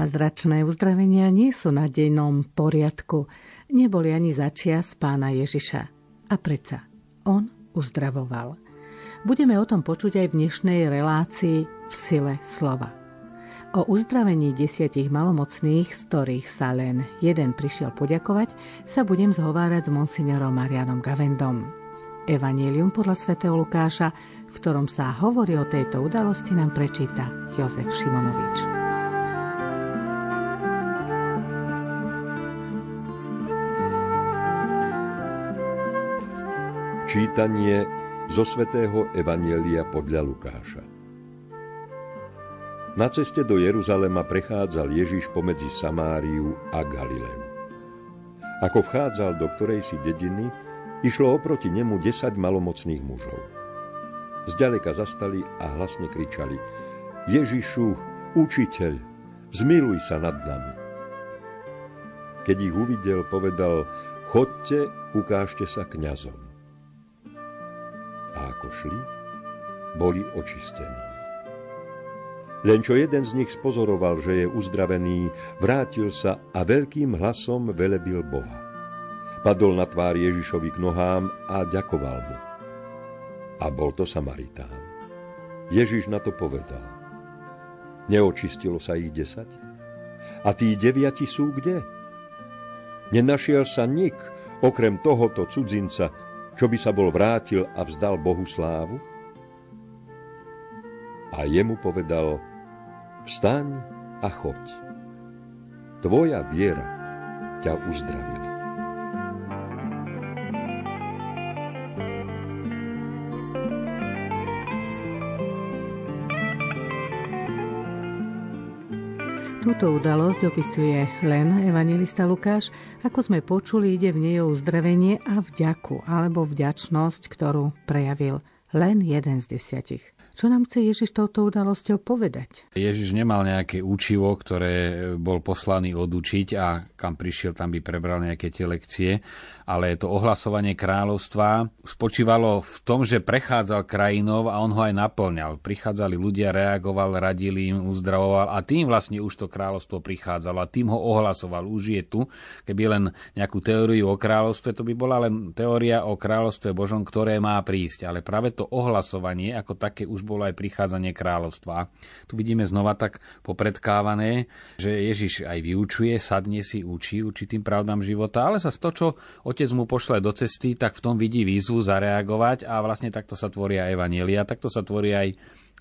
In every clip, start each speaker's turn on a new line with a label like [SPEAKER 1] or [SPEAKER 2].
[SPEAKER 1] Zázračné uzdravenia nie sú na dennom poriadku. Neboli ani začias pána Ježiša. A predsa, on uzdravoval. Budeme o tom počuť aj v dnešnej relácii v sile slova. O uzdravení desiatich malomocných, z ktorých sa len jeden prišiel poďakovať, sa budem zhovárať s monsignorom Marianom Gavendom. Evangelium podľa svätého Lukáša, v ktorom sa hovorí o tejto udalosti, nám prečíta Jozef Šimonovič.
[SPEAKER 2] Čítanie zo svätého Evanielia podľa Lukáša. Na ceste do Jeruzalema prechádzal Ježiš pomedzi Samáriu a Galileu. Ako vchádzal do ktorej si dediny, išlo oproti nemu desať malomocných mužov. Zďaleka zastali a hlasne kričali Ježišu, učiteľ, zmiluj sa nad nami. Keď ich uvidel, povedal, chodte, ukážte sa kňazom ako šli, boli očistení. Len čo jeden z nich spozoroval, že je uzdravený, vrátil sa a veľkým hlasom velebil Boha. Padol na tvár Ježišovi k nohám a ďakoval mu. A bol to Samaritán. Ježiš na to povedal. Neočistilo sa ich desať? A tí deviati sú kde? Nenašiel sa nik, okrem tohoto cudzinca, čo by sa bol vrátil a vzdal Bohu slávu? A jemu povedal, vstaň a choď. Tvoja viera ťa uzdravila.
[SPEAKER 1] Túto udalosť opisuje len evangelista Lukáš. Ako sme počuli, ide v nej o uzdravenie a vďaku alebo vďačnosť, ktorú prejavil len jeden z desiatich. Čo nám chce Ježiš touto udalosťou povedať?
[SPEAKER 3] Ježiš nemal nejaké učivo, ktoré bol poslaný odučiť a kam prišiel, tam by prebral nejaké tie lekcie, ale to ohlasovanie kráľovstva spočívalo v tom, že prechádzal krajinou a on ho aj naplňal. Prichádzali ľudia, reagoval, radili im, uzdravoval a tým vlastne už to kráľovstvo prichádzalo a tým ho ohlasoval. Už je tu. Keby len nejakú teóriu o kráľovstve, to by bola len teória o kráľovstve Božom, ktoré má prísť. Ale práve to ohlasovanie ako také už bolo aj prichádzanie kráľovstva. Tu vidíme znova tak popredkávané, že Ježiš aj vyučuje, sadne si, učí určitým pravdám života, ale sa to, čo otec mu pošle do cesty, tak v tom vidí výzvu zareagovať a vlastne takto sa tvoria evanielia, takto sa tvorí aj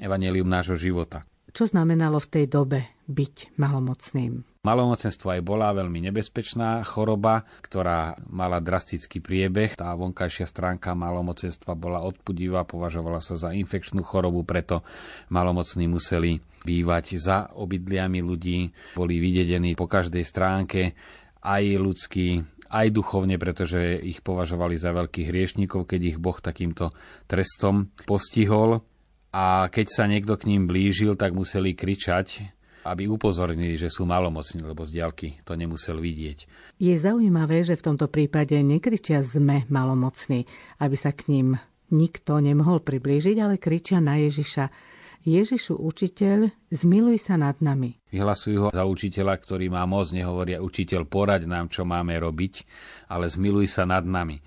[SPEAKER 3] evanielium nášho života.
[SPEAKER 1] Čo znamenalo v tej dobe byť malomocným?
[SPEAKER 3] Malomocenstvo aj bola veľmi nebezpečná choroba, ktorá mala drastický priebeh. Tá vonkajšia stránka malomocenstva bola odpudivá, považovala sa za infekčnú chorobu, preto malomocní museli bývať za obydliami ľudí, boli vydedení po každej stránke, aj ľudský, aj duchovne, pretože ich považovali za veľkých hriešníkov, keď ich Boh takýmto trestom postihol. A keď sa niekto k ním blížil, tak museli kričať, aby upozornili, že sú malomocní, lebo z diaľky to nemusel vidieť.
[SPEAKER 1] Je zaujímavé, že v tomto prípade nekričia sme malomocní, aby sa k ním nikto nemohol priblížiť, ale kričia na Ježiša Ježišu učiteľ, zmiluj sa nad nami.
[SPEAKER 3] Vyhlasujú ho za učiteľa, ktorý má moc, nehovoria učiteľ, poraď nám, čo máme robiť, ale zmiluj sa nad nami.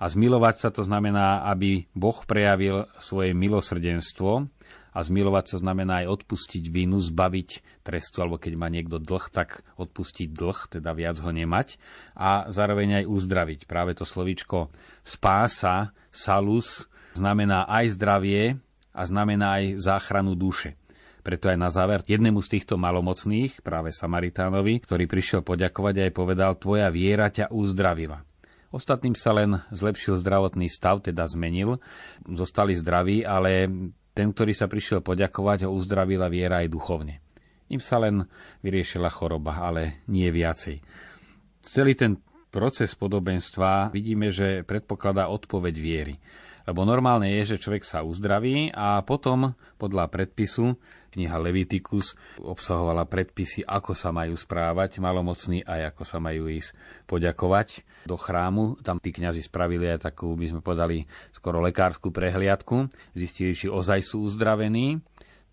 [SPEAKER 3] A zmilovať sa to znamená, aby Boh prejavil svoje milosrdenstvo a zmilovať sa znamená aj odpustiť vinu, zbaviť trestu, alebo keď má niekto dlh, tak odpustiť dlh, teda viac ho nemať a zároveň aj uzdraviť. Práve to slovíčko spása, salus, znamená aj zdravie, a znamená aj záchranu duše. Preto aj na záver jednému z týchto malomocných, práve Samaritánovi, ktorý prišiel poďakovať aj povedal, tvoja viera ťa uzdravila. Ostatným sa len zlepšil zdravotný stav, teda zmenil, zostali zdraví, ale ten, ktorý sa prišiel poďakovať, ho uzdravila viera aj duchovne. Im sa len vyriešila choroba, ale nie viacej. Celý ten proces podobenstva vidíme, že predpokladá odpoveď viery. Lebo normálne je, že človek sa uzdraví a potom podľa predpisu kniha Leviticus obsahovala predpisy, ako sa majú správať malomocní a ako sa majú ísť poďakovať do chrámu. Tam tí kňazi spravili aj takú, by sme podali skoro lekárskú prehliadku, zistili, či ozaj sú uzdravení.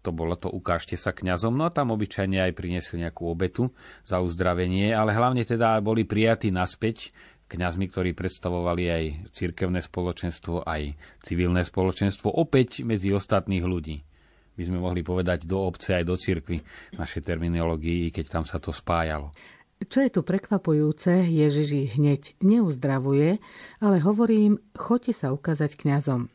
[SPEAKER 3] to bolo to ukážte sa kňazom, no a tam obyčajne aj priniesli nejakú obetu za uzdravenie, ale hlavne teda boli prijatí naspäť kňazmi, ktorí predstavovali aj cirkevné spoločenstvo, aj civilné spoločenstvo, opäť medzi ostatných ľudí. By sme mohli povedať do obce aj do cirkvy našej terminológii, keď tam sa to spájalo.
[SPEAKER 1] Čo je tu prekvapujúce, Ježiš ich hneď neuzdravuje, ale hovorí im, choďte sa ukázať kňazom.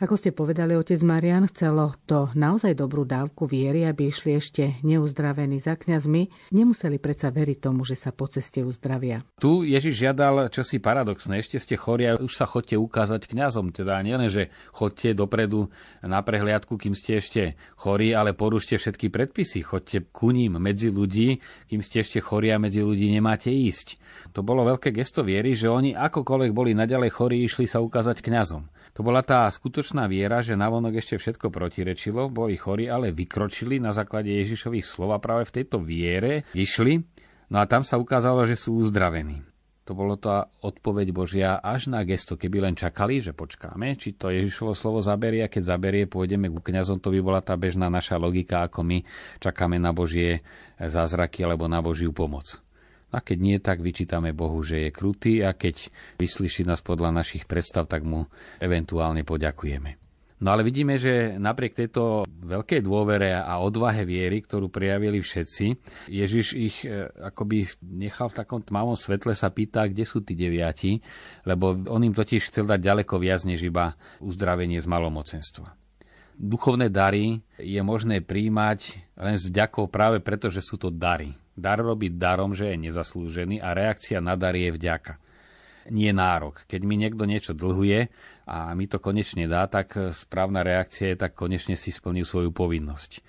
[SPEAKER 1] Ako ste povedali, otec Marian, chcelo to naozaj dobrú dávku viery, aby išli ešte neuzdravení za kňazmi. Nemuseli predsa veriť tomu, že sa po ceste uzdravia.
[SPEAKER 3] Tu Ježiš žiadal čosi paradoxné. Ešte ste chorí a už sa chodte ukázať kňazom. Teda nielen, že chodte dopredu na prehliadku, kým ste ešte chorí, ale porušte všetky predpisy. Chodte ku ním medzi ľudí, kým ste ešte chorí a medzi ľudí nemáte ísť. To bolo veľké gesto viery, že oni akokoľvek boli naďalej chorí, išli sa ukázať kňazom. To bola tá skutočná viera, že navonok ešte všetko protirečilo, boli chorí, ale vykročili na základe Ježišových slov a práve v tejto viere išli, no a tam sa ukázalo, že sú uzdravení. To bolo tá odpoveď Božia až na gesto, keby len čakali, že počkáme, či to Ježišovo slovo zaberie a keď zaberie, pôjdeme ku kňazom, to by bola tá bežná naša logika, ako my čakáme na Božie zázraky alebo na Božiu pomoc. A keď nie, tak vyčítame Bohu, že je krutý a keď vyslyší nás podľa našich predstav, tak mu eventuálne poďakujeme. No ale vidíme, že napriek tejto veľkej dôvere a odvahe viery, ktorú prijavili všetci, Ježiš ich e, akoby nechal v takom tmavom svetle sa pýta, kde sú tí deviati, lebo on im totiž chcel dať ďaleko viac než iba uzdravenie z malomocenstva. Duchovné dary je možné príjmať len s vďakou práve preto, že sú to dary. Dar robiť darom, že je nezaslúžený a reakcia na dar je vďaka. Nie nárok. Keď mi niekto niečo dlhuje a mi to konečne dá, tak správna reakcia je tak konečne si splnil svoju povinnosť.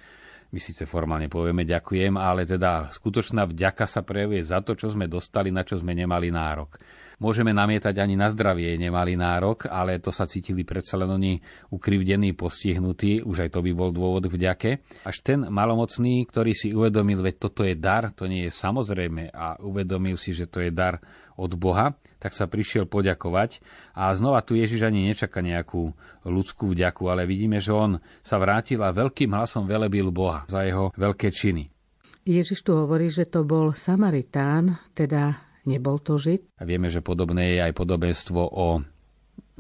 [SPEAKER 3] My síce formálne povieme ďakujem, ale teda skutočná vďaka sa prejavuje za to, čo sme dostali, na čo sme nemali nárok. Môžeme namietať ani na zdravie nemali nárok, ale to sa cítili predsa len oni ukrivdení, postihnutí, už aj to by bol dôvod vďake. Až ten malomocný, ktorý si uvedomil, veď toto je dar, to nie je samozrejme a uvedomil si, že to je dar od Boha, tak sa prišiel poďakovať. A znova tu Ježiš ani nečaká nejakú ľudskú vďaku, ale vidíme, že on sa vrátil a veľkým hlasom velebil Boha za jeho veľké činy.
[SPEAKER 1] Ježiš tu hovorí, že to bol Samaritán, teda Nebol to Žid?
[SPEAKER 3] A vieme, že podobné je aj podobenstvo o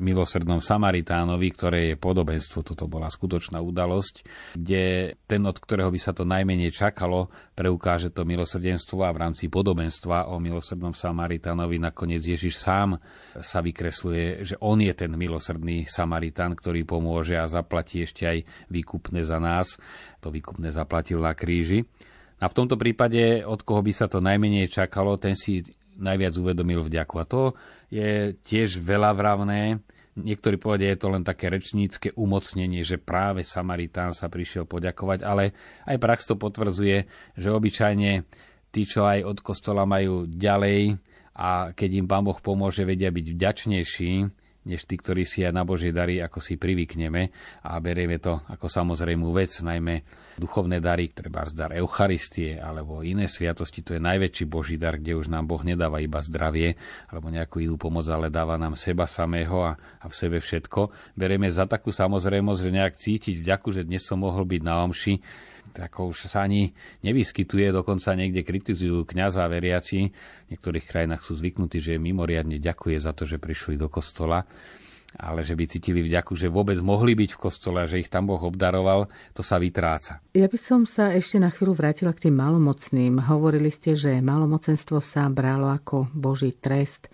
[SPEAKER 3] milosrdnom Samaritánovi, ktoré je podobenstvo, toto bola skutočná udalosť, kde ten, od ktorého by sa to najmenej čakalo, preukáže to milosrdenstvo a v rámci podobenstva o milosrdnom Samaritánovi nakoniec Ježiš sám sa vykresluje, že on je ten milosrdný Samaritán, ktorý pomôže a zaplatí ešte aj výkupné za nás. To výkupné zaplatil na kríži. A v tomto prípade, od koho by sa to najmenej čakalo, ten si najviac uvedomil vďaku. A to je tiež veľa vravné. Niektorí povedia, je to len také rečnícke umocnenie, že práve Samaritán sa prišiel poďakovať, ale aj prax to potvrdzuje, že obyčajne tí, čo aj od kostola majú ďalej a keď im Pán Boh pomôže, vedia byť vďačnejší, než tí, ktorí si aj na Božie dary ako si privykneme a berieme to ako samozrejmú vec, najmä duchovné dary, treba dar Eucharistie alebo iné sviatosti, to je najväčší Boží dar, kde už nám Boh nedáva iba zdravie alebo nejakú inú pomoc, ale dáva nám seba samého a, a v sebe všetko. Berieme za takú samozrejmosť, že nejak cítiť vďaku, že dnes som mohol byť na omši, ako už sa ani nevyskytuje, dokonca niekde kritizujú kňaza a veriaci. V niektorých krajinách sú zvyknutí, že mimoriadne ďakuje za to, že prišli do kostola ale že by cítili vďaku, že vôbec mohli byť v kostole a že ich tam Boh obdaroval, to sa vytráca.
[SPEAKER 1] Ja by som sa ešte na chvíľu vrátila k tým malomocným. Hovorili ste, že malomocenstvo sa bralo ako Boží trest.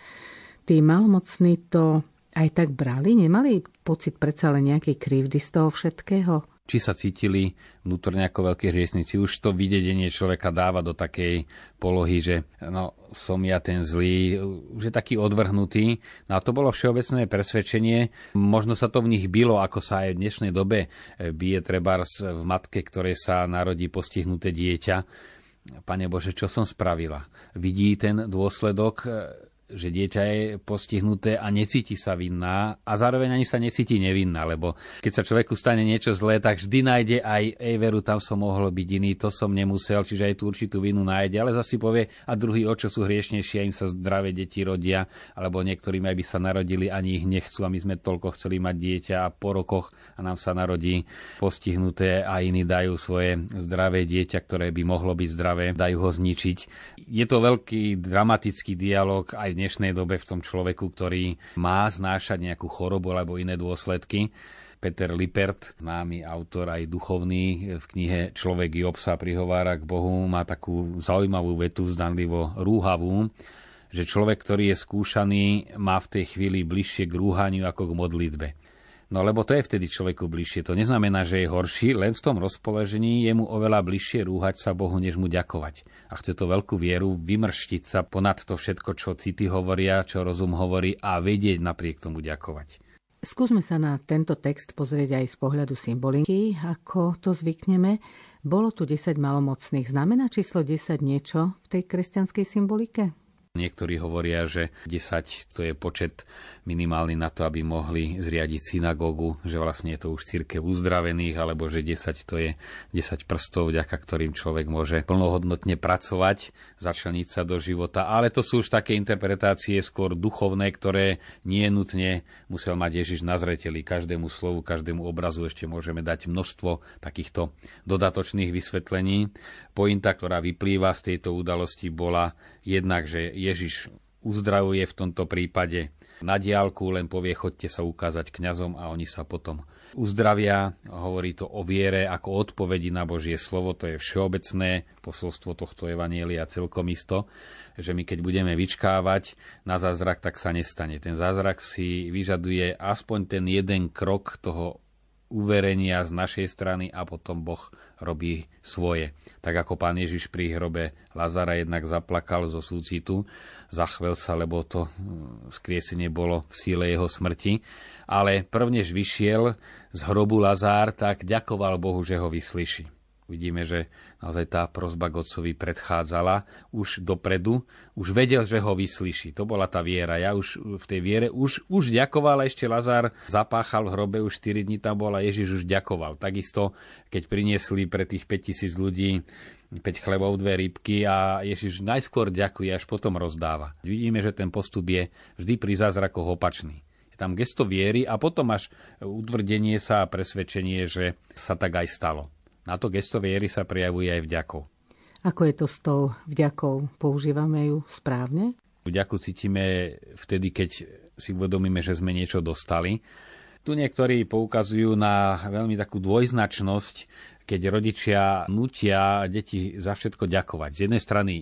[SPEAKER 1] Tí malomocní to aj tak brali? Nemali pocit predsa len nejakej krivdy z toho všetkého?
[SPEAKER 3] Či sa cítili vnútorne ako veľkí hriešnici. Už to videnie človeka dáva do takej polohy, že no, som ja ten zlý, už je taký odvrhnutý. No a to bolo všeobecné presvedčenie. Možno sa to v nich bylo, ako sa aj v dnešnej dobe bije trebárs v matke, ktorej sa narodí postihnuté dieťa. Pane Bože, čo som spravila? Vidí ten dôsledok že dieťa je postihnuté a necíti sa vinná a zároveň ani sa necíti nevinná, lebo keď sa človeku stane niečo zlé, tak vždy nájde aj ej veru, tam som mohol byť iný, to som nemusel, čiže aj tú určitú vinu nájde, ale zase povie a druhý, o čo sú hriešnejšie, im sa zdravé deti rodia, alebo niektorým aj by sa narodili, ani ich nechcú a my sme toľko chceli mať dieťa a po rokoch a nám sa narodí postihnuté a iní dajú svoje zdravé dieťa, ktoré by mohlo byť zdravé, dajú ho zničiť. Je to veľký dramatický dialog aj dnešnej dobe v tom človeku, ktorý má znášať nejakú chorobu alebo iné dôsledky. Peter Lippert, známy autor aj duchovný, v knihe Človek Job sa prihovára k Bohu, má takú zaujímavú vetu, zdanlivo rúhavú, že človek, ktorý je skúšaný, má v tej chvíli bližšie k rúhaniu ako k modlitbe. No lebo to je vtedy človeku bližšie. To neznamená, že je horší, len v tom rozpoložení je mu oveľa bližšie rúhať sa Bohu, než mu ďakovať. A chce to veľkú vieru vymrštiť sa ponad to všetko, čo city hovoria, čo rozum hovorí a vedieť napriek tomu ďakovať.
[SPEAKER 1] Skúsme sa na tento text pozrieť aj z pohľadu symboliky, ako to zvykneme. Bolo tu 10 malomocných. Znamená číslo 10 niečo v tej kresťanskej symbolike?
[SPEAKER 3] Niektorí hovoria, že 10 to je počet minimálny na to, aby mohli zriadiť synagógu, že vlastne je to už církev uzdravených, alebo že 10 to je 10 prstov, vďaka ktorým človek môže plnohodnotne pracovať, začleniť sa do života. Ale to sú už také interpretácie skôr duchovné, ktoré nie nutne musel mať Ježiš na zreteli. Každému slovu, každému obrazu ešte môžeme dať množstvo takýchto dodatočných vysvetlení. Pointa, ktorá vyplýva z tejto udalosti, bola jednak, že Ježiš uzdravuje v tomto prípade na diálku, len povie, chodte sa ukázať kňazom a oni sa potom uzdravia. Hovorí to o viere ako odpovedi na Božie slovo, to je všeobecné posolstvo tohto evanielia celkom isto, že my keď budeme vyčkávať na zázrak, tak sa nestane. Ten zázrak si vyžaduje aspoň ten jeden krok toho uverenia z našej strany a potom Boh robí svoje. Tak ako pán Ježiš pri hrobe Lazara jednak zaplakal zo súcitu, zachvel sa, lebo to hm, skriesenie bolo v síle jeho smrti, ale prvnež vyšiel z hrobu Lazár, tak ďakoval Bohu, že ho vyslyší. Vidíme, že naozaj tá prozba k predchádzala už dopredu, už vedel, že ho vyslyší. To bola tá viera. Ja už v tej viere už, už ďakoval, ešte Lazar zapáchal v hrobe, už 4 dní tam bol a Ježiš už ďakoval. Takisto, keď priniesli pre tých 5000 ľudí 5 chlebov, dve rybky a Ježiš najskôr ďakuje, až potom rozdáva. Vidíme, že ten postup je vždy pri zázrakoch opačný tam gesto viery a potom až utvrdenie sa a presvedčenie, že sa tak aj stalo. Na to gesto viery sa prejavuje aj vďakou.
[SPEAKER 1] Ako je to s tou vďakou? Používame ju správne?
[SPEAKER 3] Vďaku cítime vtedy, keď si uvedomíme, že sme niečo dostali. Tu niektorí poukazujú na veľmi takú dvojznačnosť, keď rodičia nutia deti za všetko ďakovať. Z jednej strany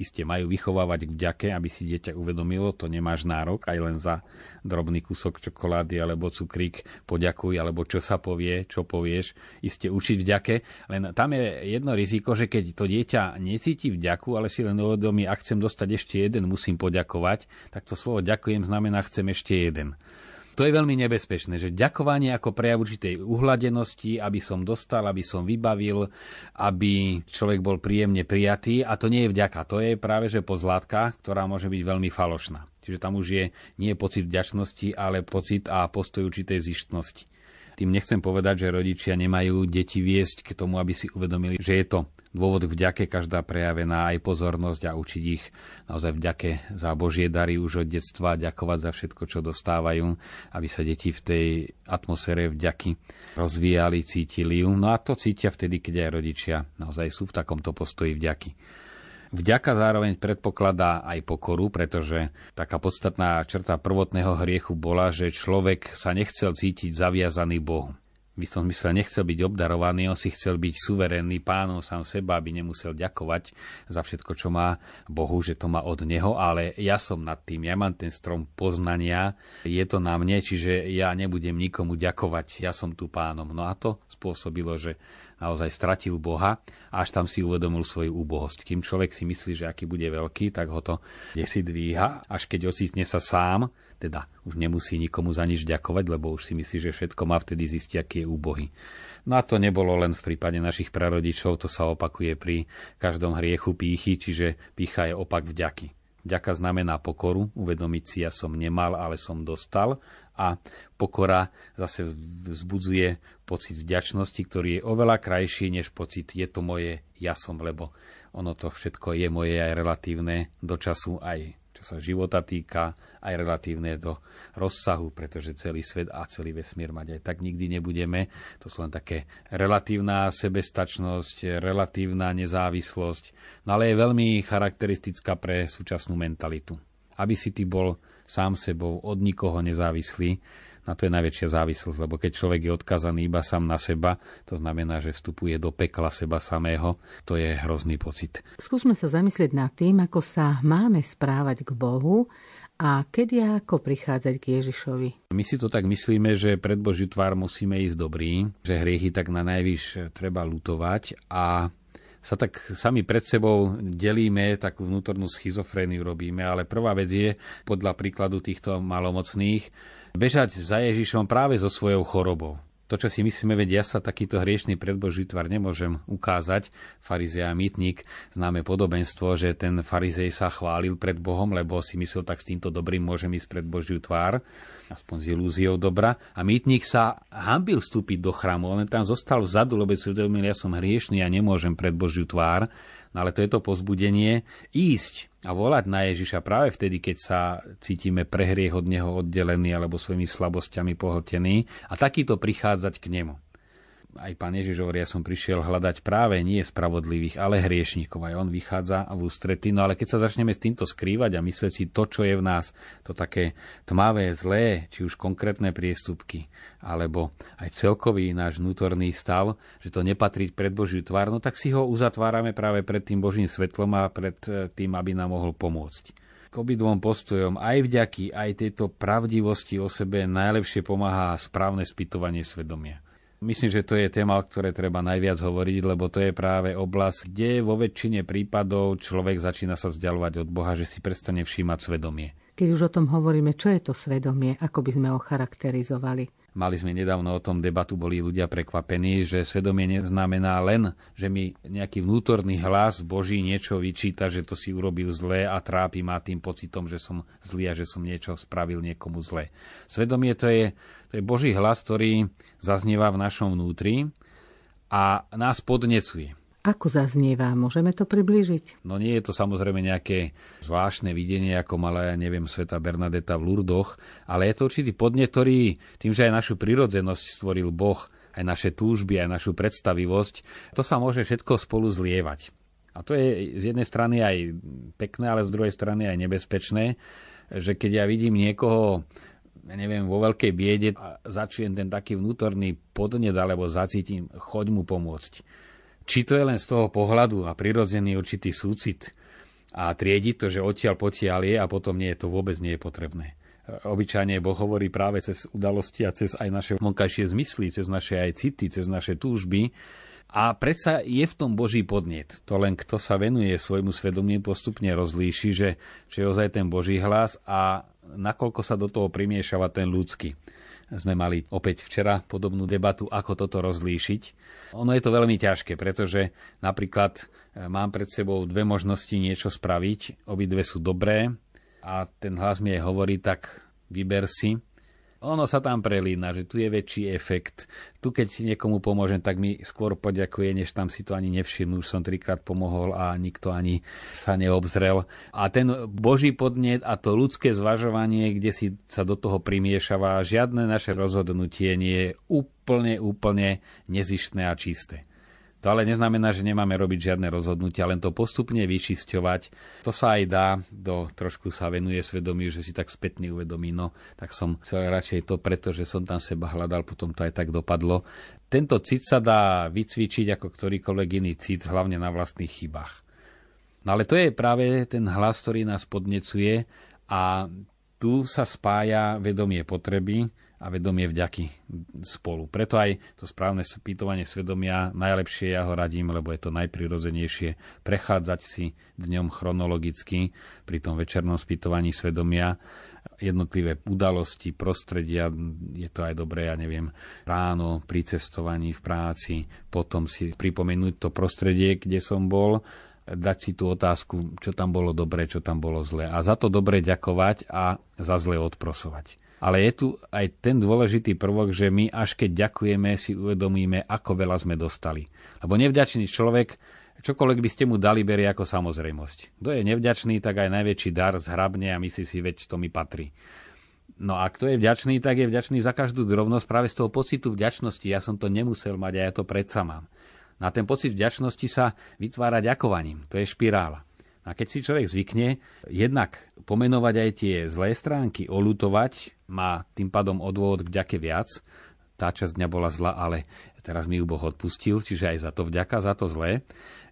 [SPEAKER 3] iste majú vychovávať k vďake, aby si dieťa uvedomilo, to nemáš nárok aj len za drobný kúsok čokolády alebo cukrík, poďakuj, alebo čo sa povie, čo povieš, iste učiť vďake. Len tam je jedno riziko, že keď to dieťa necíti vďaku, ale si len uvedomí, ak chcem dostať ešte jeden, musím poďakovať, tak to slovo ďakujem znamená chcem ešte jeden. To je veľmi nebezpečné, že ďakovanie ako prejav určitej uhladenosti, aby som dostal, aby som vybavil, aby človek bol príjemne prijatý a to nie je vďaka, to je práve že pozlátka, ktorá môže byť veľmi falošná. Čiže tam už je nie pocit vďačnosti, ale pocit a postoj určitej zištnosti. Tým nechcem povedať, že rodičia nemajú deti viesť k tomu, aby si uvedomili, že je to dôvod vďake každá prejavená aj pozornosť a učiť ich naozaj vďake za Božie dary už od detstva, ďakovať za všetko, čo dostávajú, aby sa deti v tej atmosfére vďaky rozvíjali, cítili ju. No a to cítia vtedy, keď aj rodičia naozaj sú v takomto postoji vďaky. Vďaka zároveň predpokladá aj pokoru, pretože taká podstatná črta prvotného hriechu bola, že človek sa nechcel cítiť zaviazaný Bohu. V istom zmysle nechcel byť obdarovaný, on si chcel byť suverénny pánom sám seba, aby nemusel ďakovať za všetko, čo má Bohu, že to má od Neho, ale ja som nad tým, ja mám ten strom poznania, je to na mne, čiže ja nebudem nikomu ďakovať, ja som tu pánom. No a to spôsobilo, že naozaj stratil Boha, až tam si uvedomil svoju úbohosť. Kým človek si myslí, že aký bude veľký, tak ho to desi dvíha, až keď ocitne sa sám, teda už nemusí nikomu za nič ďakovať, lebo už si myslí, že všetko má vtedy zistiť, aký je úbohy. No a to nebolo len v prípade našich prarodičov, to sa opakuje pri každom hriechu pýchy, čiže pýcha je opak vďaky. Vďaka znamená pokoru, uvedomiť si, ja som nemal, ale som dostal. A pokora zase vzbudzuje pocit vďačnosti, ktorý je oveľa krajší než pocit je to moje, ja som, lebo ono to všetko je moje aj relatívne do času, aj čo sa života týka, aj relatívne do rozsahu, pretože celý svet a celý vesmír mať aj tak nikdy nebudeme. To sú len také relatívna sebestačnosť, relatívna nezávislosť, no ale je veľmi charakteristická pre súčasnú mentalitu. Aby si ty bol sám sebou, od nikoho nezávislý, na to je najväčšia závislosť, lebo keď človek je odkazaný iba sám na seba, to znamená, že vstupuje do pekla seba samého, to je hrozný pocit.
[SPEAKER 1] Skúsme sa zamyslieť nad tým, ako sa máme správať k Bohu a kedy a ako prichádzať k Ježišovi.
[SPEAKER 3] My si to tak myslíme, že pred Boží tvár musíme ísť dobrý, že hriechy tak na najvyš treba lutovať a sa tak sami pred sebou delíme, takú vnútornú schizofréniu robíme, ale prvá vec je, podľa príkladu týchto malomocných, bežať za Ježišom práve so svojou chorobou. To, čo si myslíme, veď ja sa takýto hriešný predboží tvar nemôžem ukázať. Farizej a mýtnik známe podobenstvo, že ten farizej sa chválil pred Bohom, lebo si myslel, tak s týmto dobrým môžem ísť pred Božiu tvár, aspoň s ilúziou dobra. A mýtnik sa hambil vstúpiť do chrámu, on tam zostal vzadu, lebo si uvedomil, ja som hriešný a nemôžem pred Božiu tvár. No ale to je to pozbudenie ísť a volať na Ježiša práve vtedy, keď sa cítime prehriech od Neho oddelení alebo svojimi slabosťami pohltení a takýto prichádzať k Nemu aj pán Ježiš hovorí, ja som prišiel hľadať práve nie spravodlivých, ale hriešníkov. Aj on vychádza v ústrety. No ale keď sa začneme s týmto skrývať a myslieť si to, čo je v nás, to také tmavé, zlé, či už konkrétne priestupky, alebo aj celkový náš vnútorný stav, že to nepatrí pred Božiu tvár, no tak si ho uzatvárame práve pred tým Božím svetlom a pred eh, tým, aby nám mohol pomôcť k obidvom postojom, aj vďaky, aj tejto pravdivosti o sebe najlepšie pomáha správne spytovanie svedomia. Myslím, že to je téma, o ktorej treba najviac hovoriť, lebo to je práve oblasť, kde vo väčšine prípadov človek začína sa vzdialovať od Boha, že si prestane všímať svedomie.
[SPEAKER 1] Keď už o tom hovoríme, čo je to svedomie, ako by sme ho charakterizovali?
[SPEAKER 3] Mali sme nedávno o tom debatu, boli ľudia prekvapení, že svedomie neznamená len, že mi nejaký vnútorný hlas Boží niečo vyčíta, že to si urobil zlé a trápi ma tým pocitom, že som zlý a že som niečo spravil niekomu zlé. Svedomie to je to je Boží hlas, ktorý zaznieva v našom vnútri a nás podnecuje.
[SPEAKER 1] Ako zaznieva? Môžeme to približiť?
[SPEAKER 3] No nie je to samozrejme nejaké zvláštne videnie, ako mala, ja neviem, sveta Bernadeta v Lurdoch, ale je to určitý podnet, ktorý tým, že aj našu prirodzenosť stvoril Boh, aj naše túžby, aj našu predstavivosť, to sa môže všetko spolu zlievať. A to je z jednej strany aj pekné, ale z druhej strany aj nebezpečné, že keď ja vidím niekoho neviem, vo veľkej biede a začujem ten taký vnútorný podnet alebo zacítim, choď mu pomôcť. Či to je len z toho pohľadu a prirodzený určitý súcit a triediť to, že odtiaľ potiaľ je a potom nie to vôbec nie je potrebné. Obyčajne Boh hovorí práve cez udalosti a cez aj naše vonkajšie zmysly, cez naše aj city, cez naše túžby. A predsa je v tom Boží podnet. To len kto sa venuje svojmu svedomiu postupne rozlíši, že, že je ozaj ten Boží hlas a nakoľko sa do toho primiešava ten ľudský. Sme mali opäť včera podobnú debatu, ako toto rozlíšiť. Ono je to veľmi ťažké, pretože napríklad e, mám pred sebou dve možnosti niečo spraviť, obidve sú dobré a ten hlas mi aj hovorí, tak vyber si ono sa tam prelína, že tu je väčší efekt. Tu keď niekomu pomôžem, tak mi skôr poďakuje, než tam si to ani nevšimnú. Už som trikrát pomohol a nikto ani sa neobzrel. A ten Boží podnet a to ľudské zvažovanie, kde si sa do toho primiešava, žiadne naše rozhodnutie nie je úplne, úplne nezištné a čisté. To ale neznamená, že nemáme robiť žiadne rozhodnutia, len to postupne vyčisťovať. To sa aj dá, do trošku sa venuje svedomiu, že si tak spätne uvedomí, no tak som chcel radšej to, pretože som tam seba hľadal, potom to aj tak dopadlo. Tento cit sa dá vycvičiť ako ktorýkoľvek iný cit, hlavne na vlastných chybách. No ale to je práve ten hlas, ktorý nás podnecuje a tu sa spája vedomie potreby, a vedomie vďaky spolu. Preto aj to správne spýtovanie svedomia najlepšie ja ho radím, lebo je to najprirodzenejšie prechádzať si dňom chronologicky pri tom večernom spýtovaní svedomia jednotlivé udalosti, prostredia, je to aj dobré, ja neviem, ráno pri cestovaní v práci, potom si pripomenúť to prostredie, kde som bol, dať si tú otázku, čo tam bolo dobre, čo tam bolo zlé. A za to dobre ďakovať a za zlé odprosovať. Ale je tu aj ten dôležitý prvok, že my až keď ďakujeme, si uvedomíme, ako veľa sme dostali. Lebo nevďačný človek, čokoľvek by ste mu dali, berie ako samozrejmosť. Kto je nevďačný, tak aj najväčší dar zhrabne a myslí si, veď to mi patrí. No a kto je vďačný, tak je vďačný za každú drobnosť práve z toho pocitu vďačnosti. Ja som to nemusel mať a ja to predsa mám. Na ten pocit vďačnosti sa vytvára ďakovaním. To je špirála. A keď si človek zvykne jednak pomenovať aj tie zlé stránky, olutovať, má tým pádom odvod k ďake viac. Tá časť dňa bola zla, ale teraz mi ju Boh odpustil, čiže aj za to vďaka, za to zlé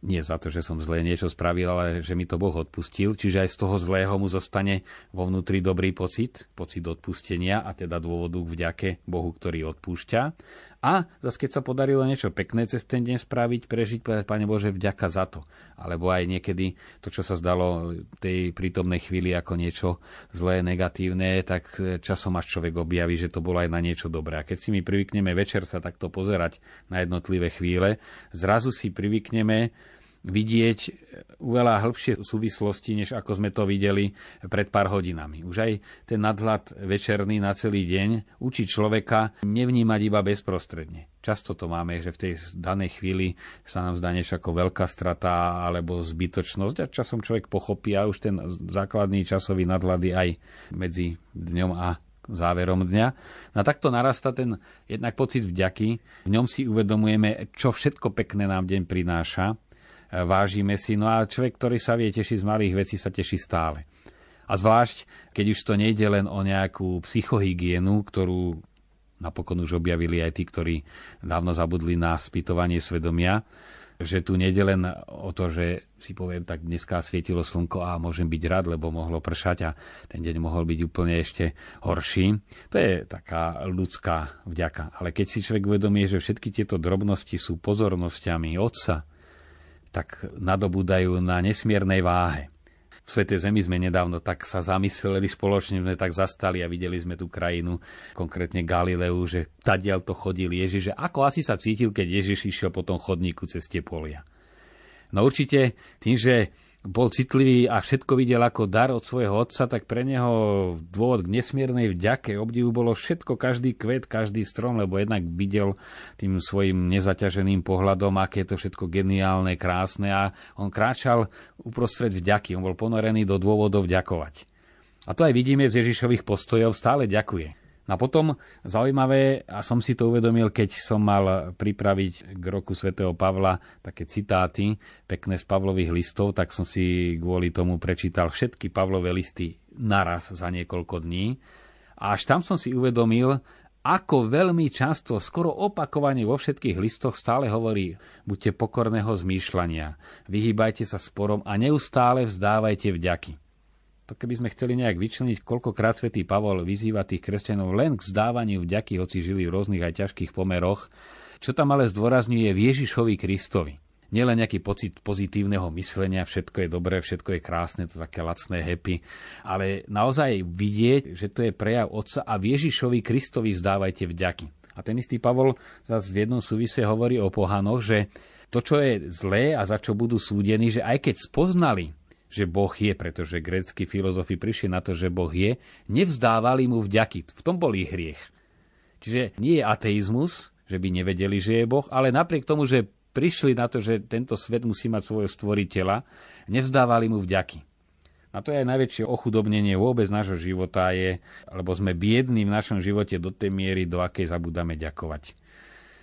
[SPEAKER 3] nie za to, že som zlé niečo spravil, ale že mi to Boh odpustil. Čiže aj z toho zlého mu zostane vo vnútri dobrý pocit, pocit odpustenia a teda dôvodu k vďake Bohu, ktorý odpúšťa. A zase keď sa podarilo niečo pekné cez ten deň spraviť, prežiť, povedať, Pane Bože, vďaka za to. Alebo aj niekedy to, čo sa zdalo tej prítomnej chvíli ako niečo zlé, negatívne, tak časom až človek objaví, že to bolo aj na niečo dobré. A keď si my privykneme večer sa takto pozerať na jednotlivé chvíle, zrazu si privykneme vidieť veľa hĺbšie súvislosti, než ako sme to videli pred pár hodinami. Už aj ten nadhľad večerný na celý deň učí človeka nevnímať iba bezprostredne. Často to máme, že v tej danej chvíli sa nám zdá niečo ako veľká strata alebo zbytočnosť a časom človek pochopí a už ten základný časový nadhľad je aj medzi dňom a záverom dňa. No a takto narasta ten jednak pocit vďaky. V ňom si uvedomujeme, čo všetko pekné nám deň prináša vážime si. No a človek, ktorý sa vie tešiť z malých vecí, sa teší stále. A zvlášť, keď už to nejde len o nejakú psychohygienu, ktorú napokon už objavili aj tí, ktorí dávno zabudli na spýtovanie svedomia, že tu nejde len o to, že si poviem, tak dneska svietilo slnko a môžem byť rád, lebo mohlo pršať a ten deň mohol byť úplne ešte horší. To je taká ľudská vďaka. Ale keď si človek uvedomí, že všetky tieto drobnosti sú pozornosťami Otca, tak nadobúdajú na nesmiernej váhe. V Svetej Zemi sme nedávno tak sa zamysleli spoločne, sme tak zastali a videli sme tú krajinu, konkrétne Galileu, že tadiaľ to chodil Ježiš, že ako asi sa cítil, keď Ježiš išiel po tom chodníku cez tie polia. No určite tým, že bol citlivý a všetko videl ako dar od svojho otca, tak pre neho dôvod k nesmiernej vďake, obdivu bolo všetko, každý kvet, každý strom, lebo jednak videl tým svojim nezaťaženým pohľadom, aké je to všetko geniálne, krásne a on kráčal uprostred vďaky, on bol ponorený do dôvodov ďakovať. A to aj vidíme z Ježišových postojov, stále ďakuje. No a potom zaujímavé, a som si to uvedomil, keď som mal pripraviť k roku svätého Pavla také citáty pekné z Pavlových listov, tak som si kvôli tomu prečítal všetky Pavlové listy naraz za niekoľko dní. A až tam som si uvedomil, ako veľmi často, skoro opakovane vo všetkých listoch stále hovorí, buďte pokorného zmýšľania, vyhýbajte sa sporom a neustále vzdávajte vďaky to keby sme chceli nejak vyčleniť, koľkokrát svätý Pavol vyzýva tých kresťanov len k zdávaniu vďaky, hoci žili v rôznych aj ťažkých pomeroch, čo tam ale zdôrazňuje v Ježišovi Kristovi. Nielen nejaký pocit pozitívneho myslenia, všetko je dobré, všetko je krásne, to také lacné happy, ale naozaj vidieť, že to je prejav Otca a v Ježišovi Kristovi zdávajte vďaky. A ten istý Pavol zase v jednom súvise hovorí o pohanoch, že to, čo je zlé a za čo budú súdení, že aj keď spoznali že Boh je, pretože grécky filozofi prišli na to, že Boh je, nevzdávali mu vďaky. V tom bol ich hriech. Čiže nie je ateizmus, že by nevedeli, že je Boh, ale napriek tomu, že prišli na to, že tento svet musí mať svojho stvoriteľa, nevzdávali mu vďaky. A to je aj najväčšie ochudobnenie vôbec nášho života, je, lebo sme biední v našom živote do tej miery, do akej zabudáme ďakovať.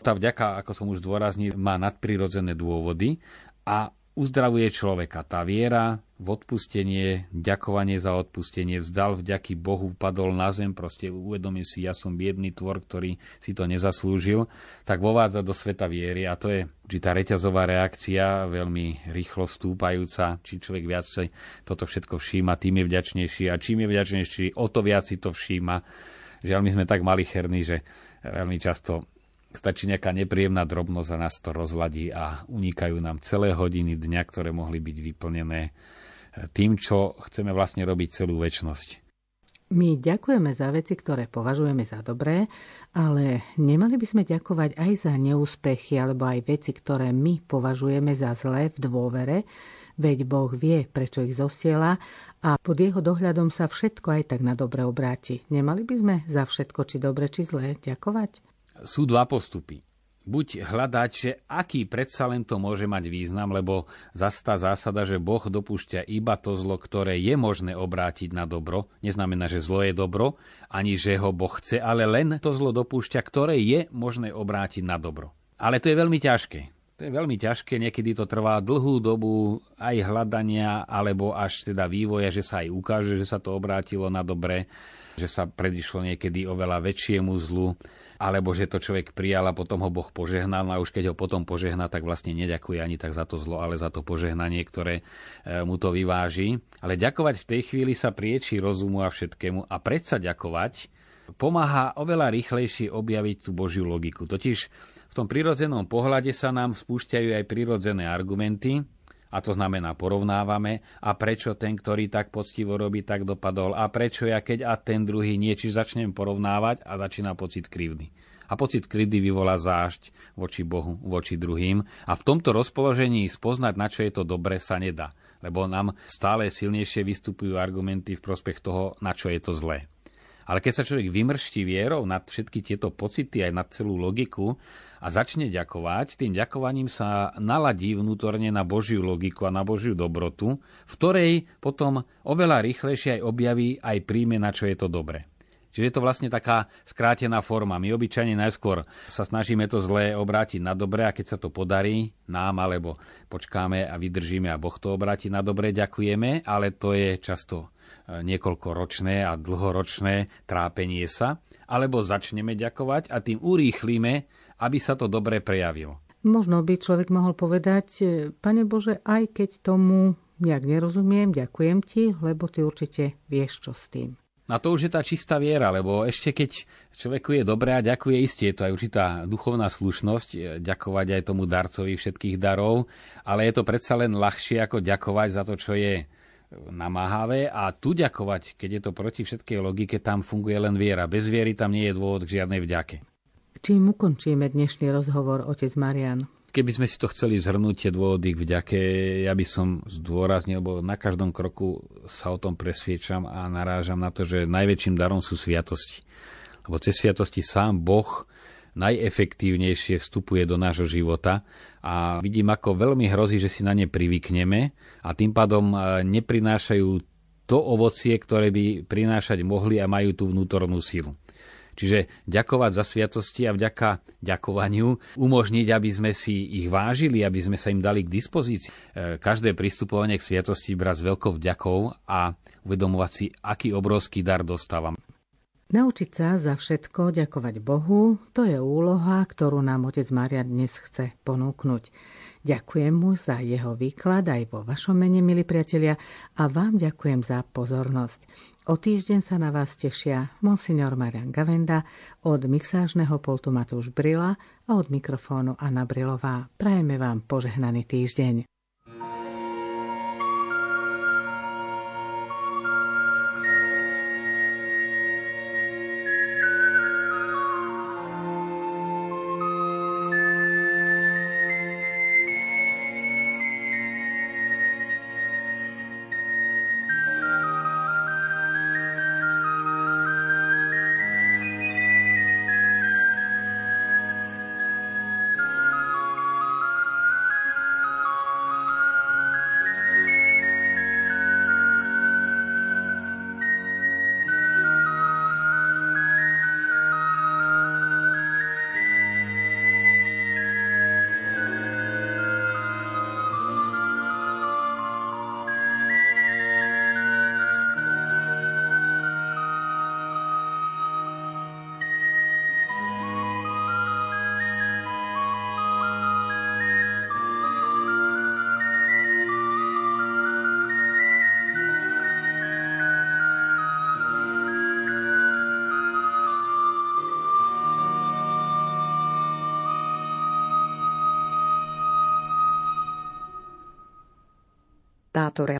[SPEAKER 3] Tá vďaka, ako som už zdôraznil, má nadprirodzené dôvody a uzdravuje človeka. Tá viera v odpustenie, ďakovanie za odpustenie, vzdal vďaky Bohu, padol na zem, proste uvedomil si, ja som biedný tvor, ktorý si to nezaslúžil, tak vovádza do sveta viery a to je tá reťazová reakcia, veľmi rýchlo stúpajúca, či človek viac si toto všetko všíma, tým je vďačnejší a čím je vďačnejší, o to viac si to všíma. Žiaľ, my sme tak malicherní, že veľmi často Stačí nejaká nepríjemná drobnosť a nás to rozladí a unikajú nám celé hodiny dňa, ktoré mohli byť vyplnené eh, tým, čo chceme vlastne robiť celú väčnosť.
[SPEAKER 1] My ďakujeme za veci, ktoré považujeme za dobré, ale nemali by sme ďakovať aj za neúspechy alebo aj veci, ktoré my považujeme za zlé v dôvere, Veď Boh vie, prečo ich zosiela a pod jeho dohľadom sa všetko aj tak na dobre obráti. Nemali by sme za všetko, či dobre, či zlé, ďakovať?
[SPEAKER 3] Sú dva postupy buď hľadať, že aký predsa len to môže mať význam, lebo zase tá zásada, že Boh dopúšťa iba to zlo, ktoré je možné obrátiť na dobro, neznamená, že zlo je dobro, ani že ho Boh chce, ale len to zlo dopúšťa, ktoré je možné obrátiť na dobro. Ale to je veľmi ťažké. To je veľmi ťažké, niekedy to trvá dlhú dobu aj hľadania, alebo až teda vývoja, že sa aj ukáže, že sa to obrátilo na dobre, že sa predišlo niekedy oveľa väčšiemu zlu alebo že to človek prijal a potom ho Boh požehnal a už keď ho potom požehná, tak vlastne neďakuje ani tak za to zlo, ale za to požehnanie, ktoré e, mu to vyváži. Ale ďakovať v tej chvíli sa prieči rozumu a všetkému a predsa ďakovať pomáha oveľa rýchlejšie objaviť tú Božiu logiku. Totiž v tom prirodzenom pohľade sa nám spúšťajú aj prirodzené argumenty, a to znamená porovnávame a prečo ten, ktorý tak poctivo robí, tak dopadol a prečo ja keď a ten druhý nie, či začnem porovnávať a začína pocit krivdy. A pocit krivdy vyvolá zášť voči Bohu, voči druhým a v tomto rozpoložení spoznať, na čo je to dobre, sa nedá, lebo nám stále silnejšie vystupujú argumenty v prospech toho, na čo je to zlé. Ale keď sa človek vymrští vierou nad všetky tieto pocity, aj nad celú logiku, a začne ďakovať, tým ďakovaním sa naladí vnútorne na Božiu logiku a na Božiu dobrotu, v ktorej potom oveľa rýchlejšie aj objaví, aj príjme, na čo je to dobre. Čiže je to vlastne taká skrátená forma. My obyčajne najskôr sa snažíme to zlé obrátiť na dobre a keď sa to podarí nám, alebo počkáme a vydržíme a Boh to obráti na dobre, ďakujeme, ale to je často e, niekoľkoročné a dlhoročné trápenie sa. Alebo začneme ďakovať a tým urýchlíme aby sa to dobre prejavilo.
[SPEAKER 1] Možno by človek mohol povedať, e, Pane Bože, aj keď tomu nejak nerozumiem, ďakujem ti, lebo ty určite vieš, čo s tým.
[SPEAKER 3] Na to už je tá čistá viera, lebo ešte keď človeku je dobré a ďakuje, isté je to aj určitá duchovná slušnosť, e, ďakovať aj tomu darcovi všetkých darov, ale je to predsa len ľahšie ako ďakovať za to, čo je namáhavé a tu ďakovať, keď je to proti všetkej logike, tam funguje len viera. Bez viery tam nie je dôvod k žiadnej vďake.
[SPEAKER 1] Čím ukončíme dnešný rozhovor, otec Marian?
[SPEAKER 3] Keby sme si to chceli zhrnúť tie dôvody k vďake, ja by som zdôraznil, lebo na každom kroku sa o tom presviečam a narážam na to, že najväčším darom sú sviatosti. Lebo cez sviatosti sám Boh najefektívnejšie vstupuje do nášho života a vidím, ako veľmi hrozí, že si na ne privykneme a tým pádom e, neprinášajú to ovocie, ktoré by prinášať mohli a majú tú vnútornú silu. Čiže ďakovať za sviatosti a vďaka ďakovaniu umožniť, aby sme si ich vážili, aby sme sa im dali k dispozícii. E, každé pristupovanie k sviatosti brať s veľkou vďakou a uvedomovať si, aký obrovský dar dostávam.
[SPEAKER 1] Naučiť sa za všetko ďakovať Bohu, to je úloha, ktorú nám otec Maria dnes chce ponúknuť. Ďakujem mu za jeho výklad aj vo vašom mene, milí priatelia, a vám ďakujem za pozornosť. O týždeň sa na vás tešia monsignor Marian Gavenda, od mixážneho pultu Matúš Brila a od mikrofónu Anna Brilová. Prajeme vám požehnaný týždeň.
[SPEAKER 4] datore